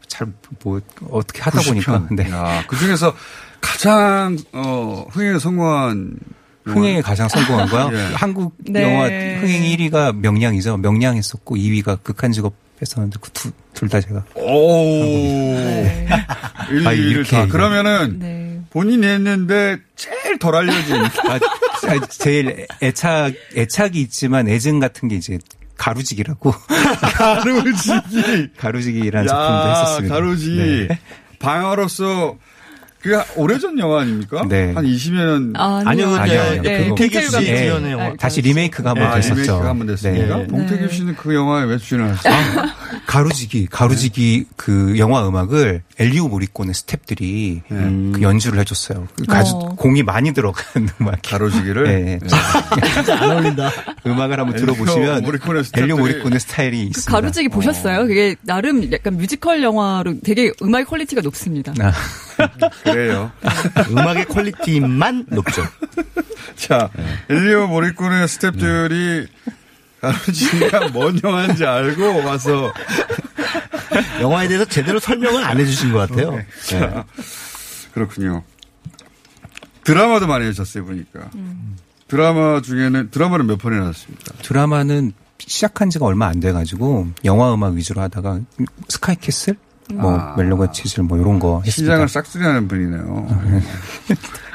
잘 뭐 어떻게 하다 90편. 보니까 네. 야, 그 중에서 가장 어 흥행에 성공한 흥행에 가장 성공한 거요. 예. 한국 네. 영화 흥행 1위가 명량이죠. 명량했었고 2위가 극한 직업 했었는데 그 둘 다 제가 오. 네. 아, 이렇게 다. 그러면은 네. 본인이 했는데 제일 덜 알려진 아, 아, 제일 애착 애착이 있지만 애증 같은 게 이제 가루지기라고 가루지기. 가루지기라는 작품도 했었습니다. 가루지. 네. 방화로서 그 오래전 영화 아닙니까? 네. 한 20년 아니요, 아니요, 아니요. 네, 그거 김태규 예, 감독. 예. 네. 다시 리메이크가 한번 아, 됐었죠. 리메이크가 한번 됐습니까? 네. 봉태규 씨는 그 영화에 왜 출연을 하셨어요? 가루지기, 가루지기 그 영화 음악을 엘리오 모리콘의 스탭들이 그 연주를 해줬어요. 그 가주, 어. 공이 많이 들어간 음악. 가루지기를? 네. 진짜 안 어울린다. 음악을 한번 들어보시면 모리코네 스탭들이- 엔니오 모리코네 스타일이 그 있습니다. 가루지기 보셨어요? 그게 나름 약간 뮤지컬 영화로 되게 음악의 퀄리티가 높습니다. 아, 그래요. 음악의 퀄리티만 높죠. 자, 엔니오 모리코네 스탭들이 가루지기가 뭔 영화인지 알고 와서 영화에 대해서 제대로 설명을 안 해주신 것 같아요. 네. 자, 그렇군요. 드라마도 많이 하셨어요, 보니까. 드라마 중에는, 드라마는 몇 편이나 하셨습니까? 드라마는 시작한 지가 얼마 안 돼가지고 영화 음악 위주로 하다가 스카이캐슬, 뭐 아. 멜로가 치즐 뭐 이런 거 했습니다. 시장을 싹쓸이하는 분이네요.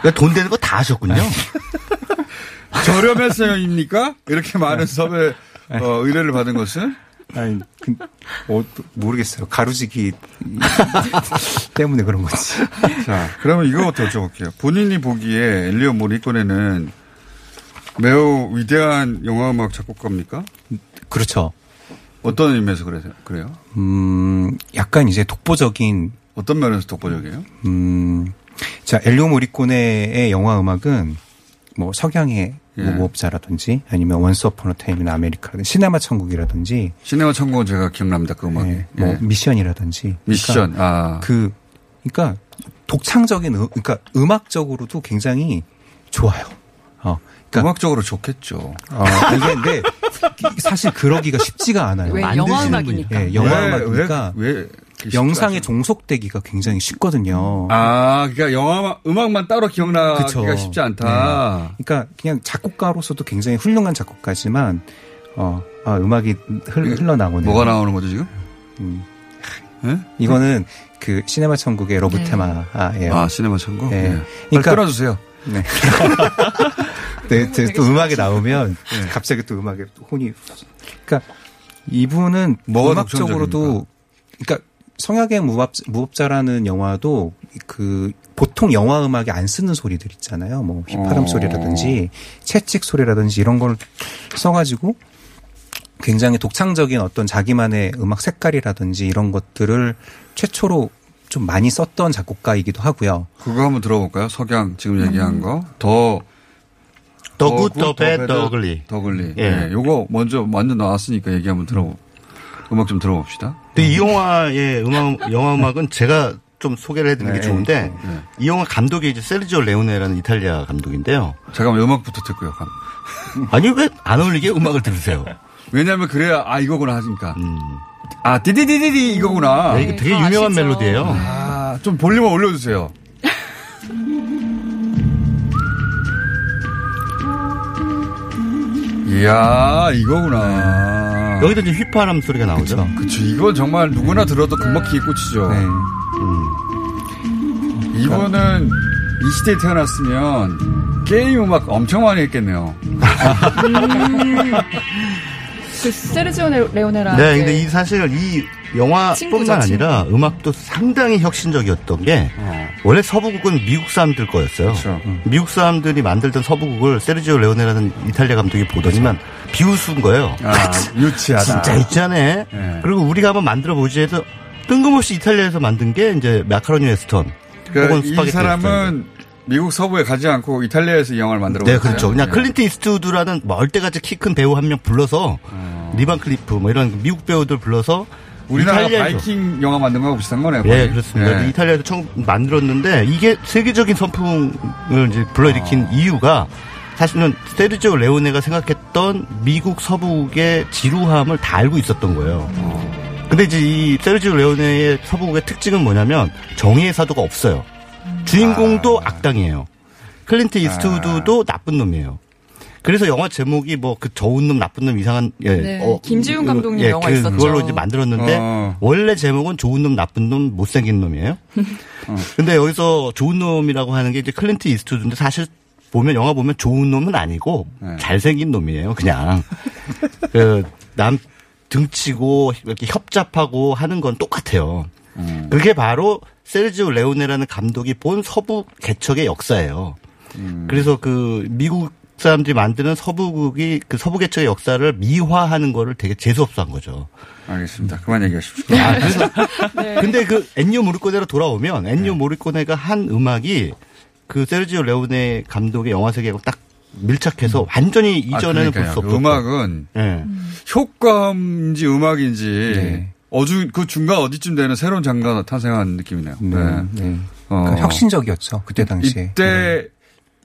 그러니까 돈 되는 거 다 하셨군요. 저렴해서입니까? 이렇게 많은 섭외 어, 의뢰를 받은 것은? 아니, 그, 어, 모르겠어요. 가루지기 때문에 그런 거지. 자, 그러면 이거부터 여쭤볼게요. 본인이 보기에 엔니오 모리코네는 매우 위대한 영화음악 작곡가입니까? 그렇죠. 어떤 의미에서 그래요? 그래요? 음, 약간 이제 독보적인 어떤 면에서 독보적이에요? 음, 자, 엔니오 모리코네의 영화 음악은 뭐 석양의 예. 무법자라든지 아니면 Once Upon a Time in America라든지 시네마 천국이라든지 시네마 천국은 제가 기억납니다. 그 음악이. 예, 뭐 예. 미션이라든지 미션. 그러니까 아. 그 그러니까 독창적인 음, 그러니까 음악적으로도 굉장히 좋아요. 어. 그러니까 음악적으로 좋겠죠. 어, 이게 근데 사실 그러기가 쉽지가 않아요. 왜 만드시는 영화 분이. 음악이니까. 예, 영화 왜, 음악이니까 왜, 왜 영상에 종속되기가 굉장히 쉽거든요. 아, 그러니까 영화 음악만 따로 기억나기가 그쵸. 쉽지 않다. 네. 그러니까 그냥 작곡가로서도 굉장히 훌륭한 작곡가지만 어, 아, 음악이 흘, 흘러나오네요. 뭐가 나오는 거죠 지금? 음. 예? 이거는 그 시네마 천국의 love 네. 테마예요. 아, 시네마 천국? 네. 예. 빨리 그러니까 끊어주세요. 네. 네, 또, 또 음악에 나오면 갑자기 또 음악에 또 혼이 그러니까 이분은 뭐가 음악적으로도 그러니까 석양의 무법, 무법자라는 영화도 그 보통 영화 음악에 안 쓰는 소리들 있잖아요. 뭐 휘파람 어. 소리라든지 채찍 소리라든지 이런 걸 써가지고 굉장히 독창적인 어떤 자기만의 음악 색깔이라든지 이런 것들을 최초로 좀 많이 썼던 작곡가이기도 하고요. 그거 한번 들어볼까요? 석양 지금 얘기한 거. The the the good, good, the the bad, the ugly. The ugly. 예. 예. 요거 먼저 완전 나왔으니까 얘기 한번 들어 음악 좀 들어봅시다. 근데 이 영화의 음악, 영화 음악은 제가 좀 소개를 해드리는 게 네. 좋은데 네. 이 영화 감독이 이제 세르지오 레오네라는 이탈리아 감독인데요. 잠깐만 음악부터 듣고요. 감. 아니 왜 안 어울리게 음악을 들으세요? 왜냐면 그래야 아 이거구나 하니까. 음. 아 디디디디디 이거구나. 네, 이게 되게 다 유명한 아시죠. 멜로디예요. 아, 좀 볼륨을 올려주세요. 이야, 이거구나. 여기도 이제 휘파람 소리가 나오죠. 그쵸. 이건 정말 누구나 들어도 금방 귀에 꽂히죠. 네. 이분은 이 시대에 태어났으면 게임 음악 엄청 많이 했겠네요. 그 세르지오 레- 레오네라. 네, 근데 이 사실 이 영화뿐만 아니라 음악도 상당히 혁신적이었던 게 원래 서부극은 미국 사람들 거였어요. 미국 사람들이 만들던 서부극을 세르지오 레오네라는 이탈리아 감독이 보더니만 비웃은 거예요. 아, 유치하다. 진짜 있잖아. 그리고 우리가 한번 만들어 보지 해서 뜬금없이 이탈리아에서 만든 게 이제 마카로니 웨스턴 그러니까 혹은 이 스파게티 사람은 미국 서부에 가지 않고 이탈리아에서 이 영화를 만들어 네. 그렇죠. 그냥 네. 클린트 이스트우드라는 멀때같이 키 큰 배우 한 명 불러서 리 반 클리프 뭐 이런 미국 배우들 불러서 우리나라 이탈리아에서- 바이킹 영화 만든 거하고 비슷한 거네요. 예. 그렇습니다. 예. 이탈리아에서 처음 만들었는데 이게 세계적인 선풍을 이제 불러일으킨 아. 이유가 사실은 세르지오 레오네가 생각했던 미국 서부극의 지루함을 다 알고 있었던 거예요. 어. 근데 이제 이 세르지오 레오네의 서부극의 특징은 뭐냐면 정의의 사도가 없어요. 주인공도 아. 악당이에요. 클린트 이스트우드도 나쁜 놈이에요. 그래서 영화 제목이 뭐 그 좋은 놈 나쁜 놈 이상한 예, 네, 김지운 감독님 예, 영화 그, 있었죠. 그걸로 이제 만들었는데 어. 원래 제목은 좋은 놈 나쁜 놈 못생긴 놈이에요. 근데 여기서 좋은 놈이라고 하는 게 이제 클린트 이스트우드인데 사실 보면 영화 보면 좋은 놈은 아니고 네. 잘생긴 놈이에요. 그냥 그남 등치고 이렇게 협잡하고 하는 건 똑같아요. 음. 그게 바로 세르지오 레오네라는 감독이 본 서부 개척의 역사예요. 음. 그래서 그 미국 사람들이 만드는 서부국이 그 서부 개척의 역사를 미화하는 거를 되게 재수없어 한 거죠. 알겠습니다. 그만 얘기하십시오. 아, 그래서 네. 근데 그 엔니오 모리코네로 돌아오면 엔니오 모리코네가 한 음악이 그 세르지오 레오네 감독의 영화 세계하고 딱 밀착해서 완전히 이전에는 볼 아, 그러니까요. 수그 없었던 음악은 예. 효과인지 음악인지 네. 어주 그 중간 어디쯤 되는 새로운 장르가 탄생한 느낌이네요. 네. 네. 어. 그러니까 혁신적이었죠. 그때 당시에. 이때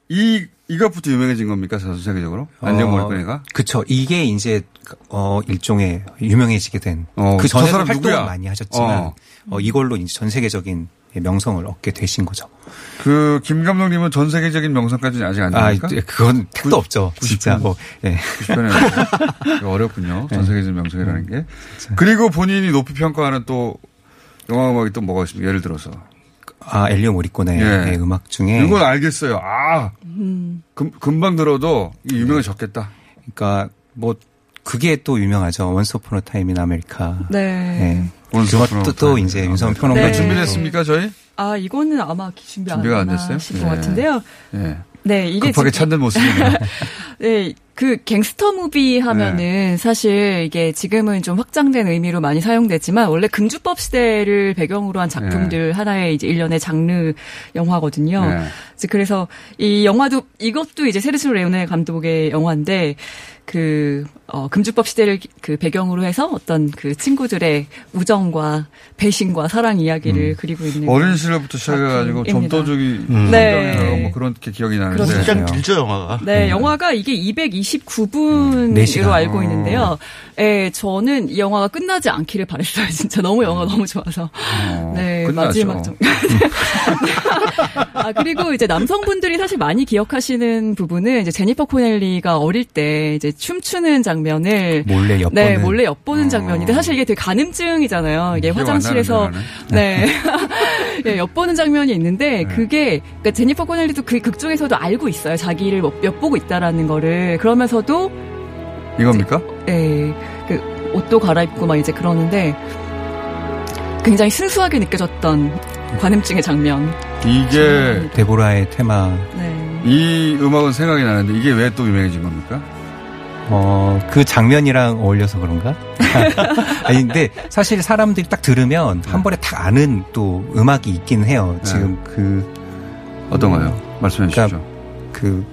이 이것부터 유명해진 겁니까 전 세계적으로? 안녕 어? 그쵸. 이게 이제 어 일종의 유명해지게 된. 어, 그저 전에도 사람 활동을 누구야? 많이 하셨지만 어. 어, 이걸로 이제 전 세계적인 명성을 얻게 되신 거죠. 그 김 감독님은 전 세계적인 명성까지는 아직 안 아, 됩니까? 네, 그건 택도 없죠. 진짜 뭐. 예. 90편에 어렵군요. 전 네. 세계적인 명성이라는 게. 그리고 본인이 높이 평가하는 또 영화 음악이 또 뭐가 있습니까? 예를 들어서. 아, 엔니오 모리코네의 예. 음악 중에 이건 알겠어요. 아, 음. 금, 금방 들어도 이 유명해졌겠다. 그러니까 뭐 그게 또 유명하죠. Once Upon a Time in America. 네. Once Upon a 그것도 또. 이제 윤성은 평론가 네. 준비됐습니까, 저희? 아, 이거는 아마 준비 안, 준비가 안 됐어요? 하신 것 예. 같은데요. 예. 네, 이게 급하게 지금- 찾는 모습이네요. 네, 그 gangster movie 하면은 네. 사실 이게 지금은 좀 확장된 의미로 많이 사용되지만 원래 금주법 시대를 배경으로 한 작품들 하나의 이제 일련의 장르 영화거든요. 네. 그래서 이 영화도 이것도 이제 세르지오 레오네 감독의 영화인데 그 어, 금주법 시대를 그 배경으로 해서 어떤 그 친구들의 우정과 배신과 사랑 이야기를 그리고 있는 어린 시절부터 시작해가지고 네. 점도적이 음. 네. 뭐 그렇게 기억이 나는데. 그렇죠. 진짜 길죠 영화가. 네, 영화가 이게 229분으로 네 시간. 알고 어. 있는데요. 예, 저는 이 영화가 끝나지 않기를 바랬어요. 진짜 너무 영화 가 너무 좋아서. 네, 어, 끝나죠. 마지막 정 아, 그리고 이제 남성분들이 사실 많이 기억하시는 부분은 이제 제니퍼 코넬리가 어릴 때 이제 춤추는 장면을 몰래 엿보는. 네, 몰래 엿보는 장면인데 사실 이게 되게 가늠증이잖아요. 이게 화장실에서 네. 예, 엿보는 장면이 있는데 그게 그러니까 제니퍼 코넬리도 그 극 중에서도 알고 있어요. 자기를 뭐 엿보고 있다라는 거를. 그 러면서도 이겁니까? 예, 그 옷도 갈아입고 막 이제 그러는데 굉장히 순수하게 느껴졌던 관음증의 장면. 이게 데보라의 테마. 네. 이 음악은 생각이 나는데 이게 왜 또 유명해진 겁니까? 어, 그 장면이랑 어울려서 그런가? 아니, 근데 사실 사람들이 딱 들으면 한 번에 딱 아는 또 음악이 있긴 해요. 지금 그. 어떤가요? 말씀해 주십시오. 그.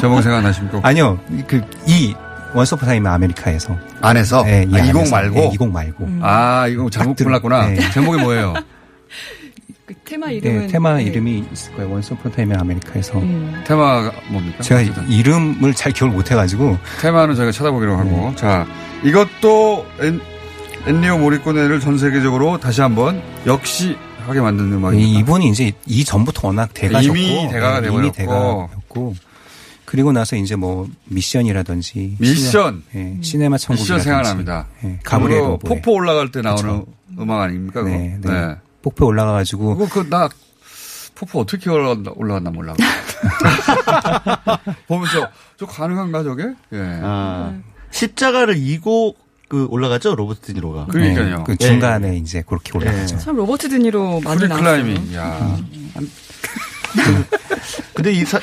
제목 생각나십니까? 아니요. 그, 이, Once Upon a Time America에서. 안에서? 네, 이 아, 이곡 안에서. 말고? 네, 이곡 말고. 아, 이거 잘못 들- 골랐구나. 네. 제목이 뭐예요? 그 테마 이름은 네, 테마 네. 이름이 있을 거예요. Once Upon a Time America에서. 음. 테마가 뭡니까? 제가 이름을 잘 기억을 못 해가지고. 테마는 저희가 찾아보기로 하고. 네. 자, 이것도 엔, 엔니오 모리코네를 전 세계적으로 다시 한번 역시 하게 만든 음악입니다. 이- 이분이 이제 이 전부터 워낙 대가셨고 이미 대가가 네, 돼버렸고. 그리고 나서 이제 뭐 미션이라든지 미션. 시네, 네, 시네마 천국이라든지 미션 생각납니다. 네, 가브리엘 그거 폭포 올라갈 때 나오는 그쵸. 음악 아닙니까? 그거? 네, 네. 폭포 올라가 가지고 그거 그나 폭포 어떻게 올라갔나, 올라갔나 몰라. 보면서 저 가능한가 저게? 예. 아, 십자가를 이고 그 올라가죠 로버트 드니로가. 그러니까요. 네, 그 예. 중간에 이제 그렇게 네. 올라가죠. 참 로버트 드니로 많이 나왔어요. 클라이밍. 야. 근데 이 사,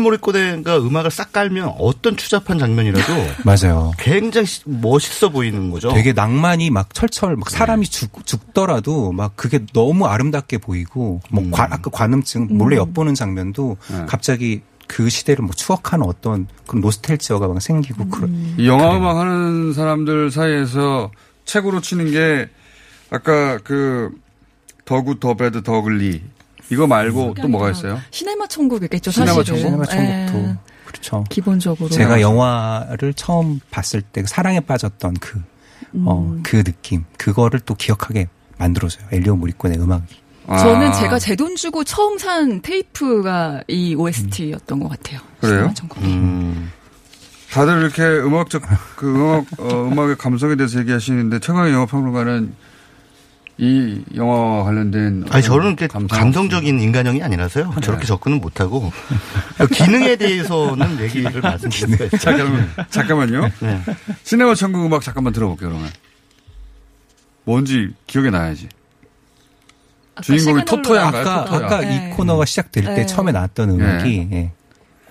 모리코네가 음악을 싹 깔면 어떤 추잡한 장면이라도 맞아요. 굉장히 시- 멋있어 보이는 거죠. 되게 낭만이 막 철철 막 사람이 죽, 죽더라도 막 그게 너무 아름답게 보이고 뭐 관, 아까 관음증 몰래 음. 엿보는 장면도 네. 갑자기 그 시대를 뭐 추억하는 어떤 그런 노스탤지어가 막 생기고 그런 이 영화 음악 하는 사람들 사이에서 책으로 치는 게 아까 그 The Good the Bad the Ugly 이거 말고 또 뭐가 있어요? 시네마 천국이겠죠, 시네마 사실은. 천국? 시네마 천국도 예, 그렇죠. 기본적으로. 제가 영화를 처음 봤을 때 사랑에 빠졌던 그, 어, 음. 그 느낌, 그거를 또 기억하게 만들어줘요. 엔니오 모리코네의 음악이. 저는 아. 제가 제 돈 주고 처음 산 테이프가 이 OST였던 것 같아요. 그래요? 시네마 천국. 음. 다들 이렇게 음악적 그 음악 어, 음악의 감성에 대해서 얘기하시는데 최강의 영화 평론가는 이 영화와 관련된 아니 저는 이렇게 감성적인 인간형이 아니라서요. 네. 저렇게 접근은 못하고 기능에 대해서는 얘기를 말씀드릴 수가 있어요. 잠깐만, 잠깐만요. 네. 시네마 천국 음악 잠깐만 들어볼게요, 그러면. 뭔지 기억에 나야지. 주인공이 토토야인가요? 아까, 토토야. 아까 네. 이 코너가 시작될 때 네. 처음에 나왔던 음악이, 예.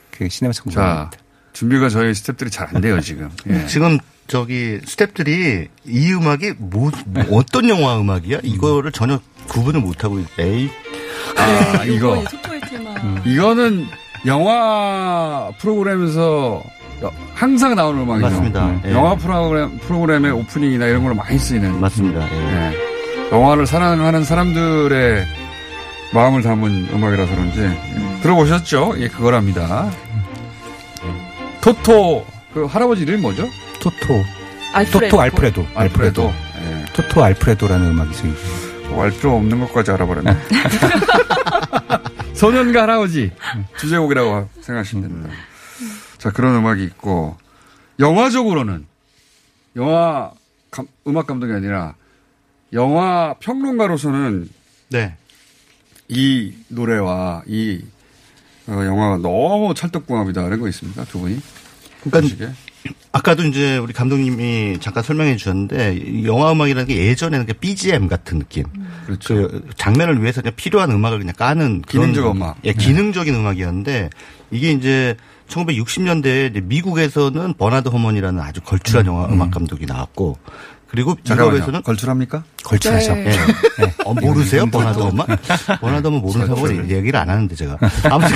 그 시네마 천국. 자, 준비가 저희 스탭들이 잘 안 돼요, 지금. 예. 지금 저기 스탭들이 이 음악이 뭐, 뭐 어떤 영화 음악이야? 이거를 전혀 구분을 못 하고 에이 아, 네, 이거. 토토의 테마. 이거는 영화 프로그램에서 항상 나오는 음악이죠. 맞습니다. 예. 영화 프로그램, 프로그램의 오프닝이나 이런 걸로 많이 쓰이는. 맞습니다. 예. 예. 영화를 사랑하는 사람들의 마음을 담은 음악이라서 그런지 예. 들어보셨죠? 예, 그거랍니다. 토토 그 할아버지 이름이 뭐죠? 토토. 알프레도. 토토 알프레도. 알프레도. 예. 토토 알프레도라는 음악이 있어요. 뭐알 필요 없는 것까지 알아버렸네. 소년과 할아버지 주제곡이라고 생각하시면 됩니다. 자 그런 음악이 있고 영화적으로는 영화 감- 음악 감독이 아니라 영화 평론가로서는 네. 이 노래와 이 어, 영화가 너무 찰떡궁합이다 이런 거 있습니까 두 분이? 그러니까 보시기에? 아까도 이제 우리 감독님이 잠깐 설명해 주셨는데 이 영화 음악이라는 게 예전에는 그 BGM 같은 느낌. 그렇죠. 그 장면을 위해서 그냥 필요한 음악을 그냥 까는 그런 기능적 음악. 예, 기능적인 음악이었는데 이게 이제 1960년대에 이제 미국에서는 버나드 허먼이라는 아주 걸출한 영화 음 악 감독이 나왔고 그리고. 유럽에서는 걸출합니까? 걸출하죠. 네. 예. 예. 어, 모르세요? 버나드 허먼? 버나드 허먼 모르는 사람은 얘기를 안 하는데 제가. 아무튼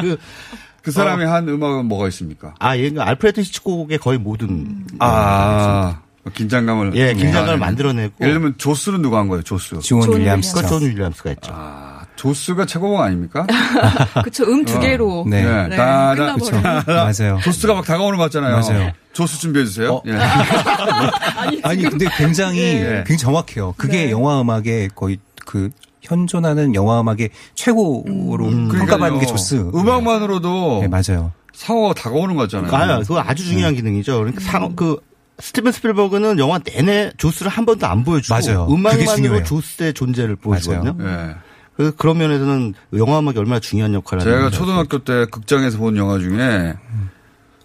그, 그 사람이 한 음악은 뭐가 있습니까? 아, 얘가 알프레드 히치콕의 거의 모든 아, 긴장감을. 예, 긴장감을 아, 만들어내고. 예를 들면 조스는 누가 한 거예요, 조스? 존 윌리엄스. 그 존 윌리엄스가 했죠. 아, 조스가 최고봉 아닙니까? 그쵸, 음 두 개로. 네. 네. 네, 다, 다, 끝나버려요. 맞아요. 조스가 막 다가오는 것 같잖아요. 맞아요. 조스 준비해주세요. 어. 예. 아니 근데 굉장히 네. 굉장히 정확해요. 그게 네. 영화 음악의 거의 그 현존하는 영화 음악의 최고로 평가받는 게. 조스. 음악만으로도 네, 맞아요. 상어가 다가오는 것 같잖아요. 아, 그거 아주 중요한 기능이죠. 그러니까 상, 그, 스티븐 스필버그는 영화 내내 조스를 한 번도 안 보여주고 맞아요. 음악만으로. 조스의 존재를 보여주거든요. 예. 그 그런 면에서는 영화 음악이 얼마나 중요한 역할을 제가 하는지 초등학교 때 극장에서 본 영화 중에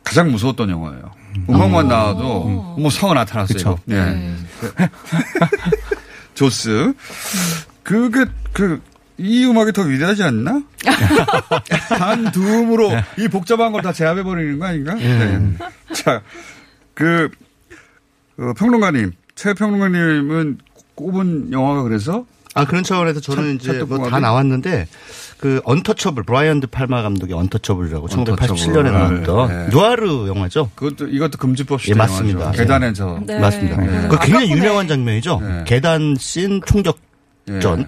가장 무서웠던 영화예요. 음악만 나와도 뭐 상어 나타났어요. 예. 조스. 그게 그 이 음악이 더 위대하지 않나? 단 두 음으로 이 복잡한 걸 다 제압해 버리는 거 아닌가? 네. 자, 그, 어, 평론가님, 최 평론가님은 꼽은 영화가 그래서 아 그런 차원에서 저는 찰- 이제 뭐 다? 나왔는데 그 언터처블 브라이언 드 팔마 감독의 언터처블이라고 언터처블. 1987년에 나왔던 네. 누아르 영화죠. 그것도 이것도 금지법 예, 시대 맞습니다. 영화죠. 계단에서 네. 맞습니다. 네. 그 굉장히 유명한 장면이죠. 네. 계단 씬 총격 전. 예.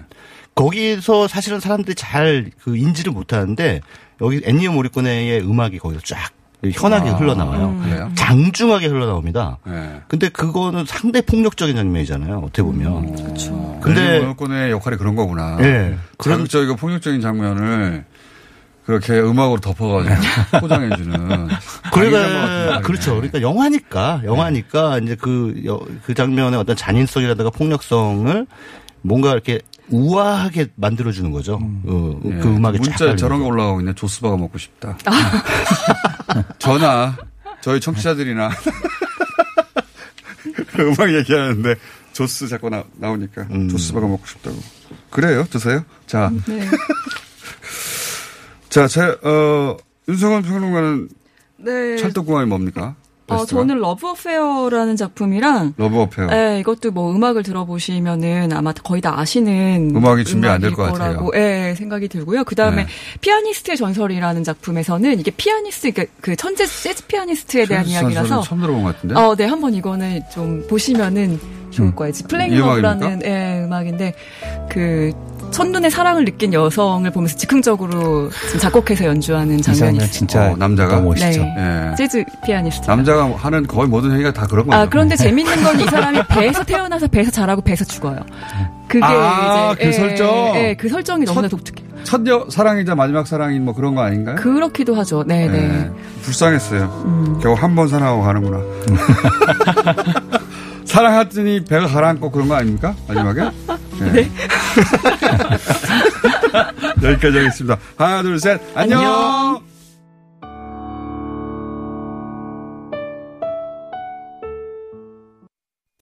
거기서 사실은 사람들이 잘 그 인지를 못하는데 여기 애니어 모리코네의 음악이 거기서 쫙 현하게 아, 흘러나와요. 그래요? 장중하게 흘러나옵니다. 예. 근데 그거는 상당히 폭력적인 장면이잖아요. 어떻게 보면. 그렇죠. 근데 근데 역할이 그런 거구나. 예. 그런 자극적이고 폭력적인 장면을 그렇게 음악으로 덮어가지고 포장해주는. 그러니까 그렇죠. 그러니까 영화니까 영화니까 이제 그, 여- 그 장면의 어떤 잔인성이라든가 폭력성을 뭔가 이렇게 우아하게 만들어주는 거죠. 어, 예. 그 음악에 쫙 문자. 저런 거 올라가고 있네. 조스바가 먹고 싶다. 전화 저희 청취자들이나 음악 얘기하는데 조스 자꾸 나, 나오니까 조스바가 먹고 싶다고. 그래요? 드세요? 자. 네. 자, 제, 어, 윤성은 평론가는 네. 찰떡궁합이 뭡니까? 어? 저는 Love Affair라는 작품이랑 Love Affair. 네, 이것도 뭐 음악을 들어보시면은 아마 거의 다 아시는 음악이 준비 안 될것 음악일 같아요. 거라고, 예, 생각이 들고요. 그 다음에 네. 피아니스트의 전설이라는 작품에서는 이게 피아니스트, 그, 그 천재 재즈 피아니스트에 대한 이야기라서 처음 들어본 것 같은데? 어, 네, 한번 이거는 좀 보시면은 좋을 거예요. Playing Love라는 음악입니까? 예, 음악인데 그 첫눈에 사랑을 느낀 여성을 보면서 즉흥적으로 지금 작곡해서 연주하는 장면이 있어요. 진짜 어, 남자가 멋있죠. 네. 예. 재즈 피아니스트. 남자가 하는 거의 모든 행위가 다 그런 거죠. 아, 그런데 재밌는 건 이 사람이 배에서 태어나서 배에서 자라고 배에서 죽어요. 그게 아, 이제 그 설정? 예, 그 설정이 너무나 독특해요. 첫 여, 사랑이자 마지막 사랑인 뭐 그런 거 아닌가요? 그렇기도 하죠. 네, 네. 예. 불쌍했어요. 겨우 한 번 사랑하고 가는구나. 사랑하더니 배가 가라앉고 그런 거 아닙니까? 마지막에? 네. 여기까지 하겠습니다. 하나, 둘, 셋. 안녕! 안녕.